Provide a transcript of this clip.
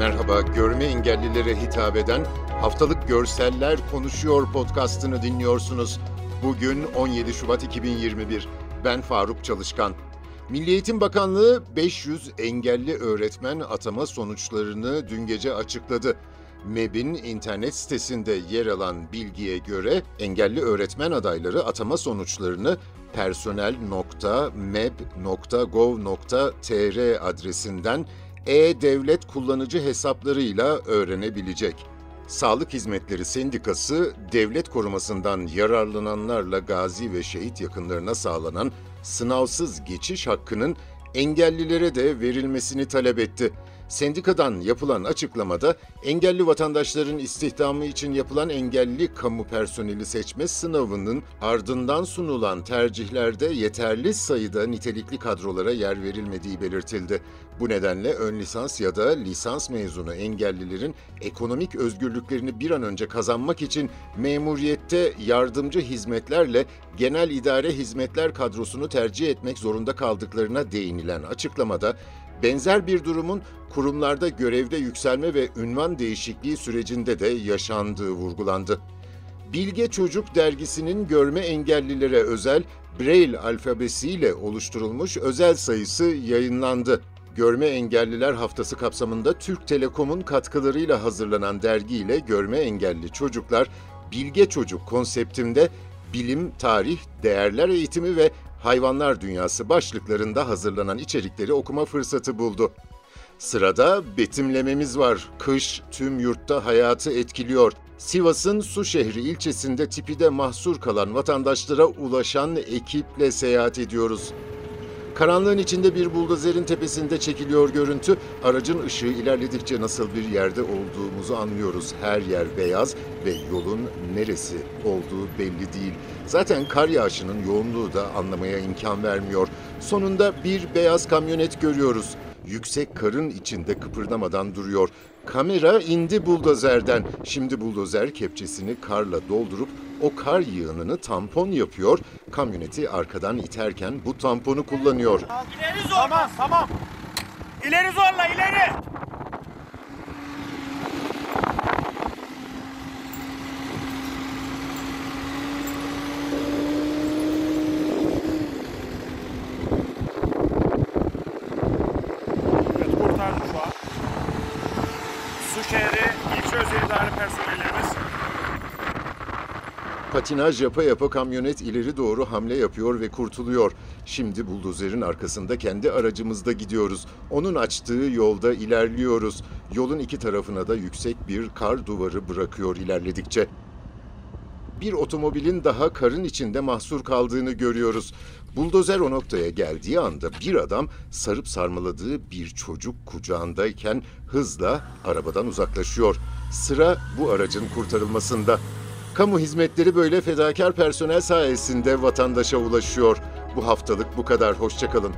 Merhaba, görme engellilere hitap eden Haftalık Görseller Konuşuyor podcastını dinliyorsunuz. Bugün 17 Şubat 2021. Ben Faruk Çalışkan. Milli Eğitim Bakanlığı 500 engelli öğretmen atama sonuçlarını dün gece açıkladı. MEB'in internet sitesinde yer alan bilgiye göre engelli öğretmen adayları atama sonuçlarını personel.meb.gov.tr adresinden e-devlet kullanıcı hesaplarıyla öğrenebilecek. Sağlık Hizmetleri Sendikası, devlet korumasından yararlananlarla gazi ve şehit yakınlarına sağlanan sınavsız geçiş hakkının engellilere de verilmesini talep etti. Sendikadan yapılan açıklamada engelli vatandaşların istihdamı için yapılan engelli kamu personeli seçme sınavının ardından sunulan tercihlerde yeterli sayıda nitelikli kadrolara yer verilmediği belirtildi. Bu nedenle ön lisans ya da lisans mezunu engellilerin ekonomik özgürlüklerini bir an önce kazanmak için memuriyette yardımcı hizmetlerle genel idare hizmetler kadrosunu tercih etmek zorunda kaldıklarına değinilen açıklamada benzer bir durumun kurumlarda görevde yükselme ve ünvan değişikliği sürecinde de yaşandığı vurgulandı. Bilge Çocuk dergisinin görme engellilere özel Braille alfabesiyle oluşturulmuş özel sayısı yayınlandı. Görme Engelliler Haftası kapsamında Türk Telekom'un katkılarıyla hazırlanan dergiyle görme engelli çocuklar Bilge Çocuk konseptinde bilim, tarih, değerler eğitimi ve hayvanlar dünyası başlıklarında hazırlanan içerikleri okuma fırsatı buldu. Sırada betimlememiz var. Kış tüm yurtta hayatı etkiliyor. Sivas'ın Suşehri ilçesinde tipide mahsur kalan vatandaşlara ulaşan ekiple seyahat ediyoruz. Karanlığın içinde bir buldozerin tepesinde çekiliyor görüntü. Aracın ışığı ilerledikçe nasıl bir yerde olduğumuzu anlıyoruz. Her yer beyaz ve yolun neresi olduğu belli değil. Zaten kar yağışının yoğunluğu da anlamaya imkan vermiyor. Sonunda bir beyaz kamyonet görüyoruz. Yüksek karın içinde kıpırdamadan duruyor. Kamera indi buldozerden. Şimdi buldozer kepçesini karla doldurup o kar yığınını tampon yapıyor. Kamyoneti arkadan iterken bu tamponu kullanıyor. İleri zorla. Tamam tamam. İleri zorla ileri. Suşehri ilçe özel Patinaj yapa yapa kamyonet ileri doğru hamle yapıyor ve kurtuluyor. Şimdi buldozerin arkasında kendi aracımızda gidiyoruz. Onun açtığı yolda ilerliyoruz. Yolun iki tarafına da yüksek bir kar duvarı bırakıyor ilerledikçe. Bir otomobilin daha karın içinde mahsur kaldığını görüyoruz. Buldozer o noktaya geldiği anda bir adam sarıp sarmaladığı bir çocuk kucağındayken hızla arabadan uzaklaşıyor. Sıra bu aracın kurtarılmasında. Kamu hizmetleri böyle fedakar personel sayesinde vatandaşa ulaşıyor. Bu haftalık bu kadar. Hoşçakalın.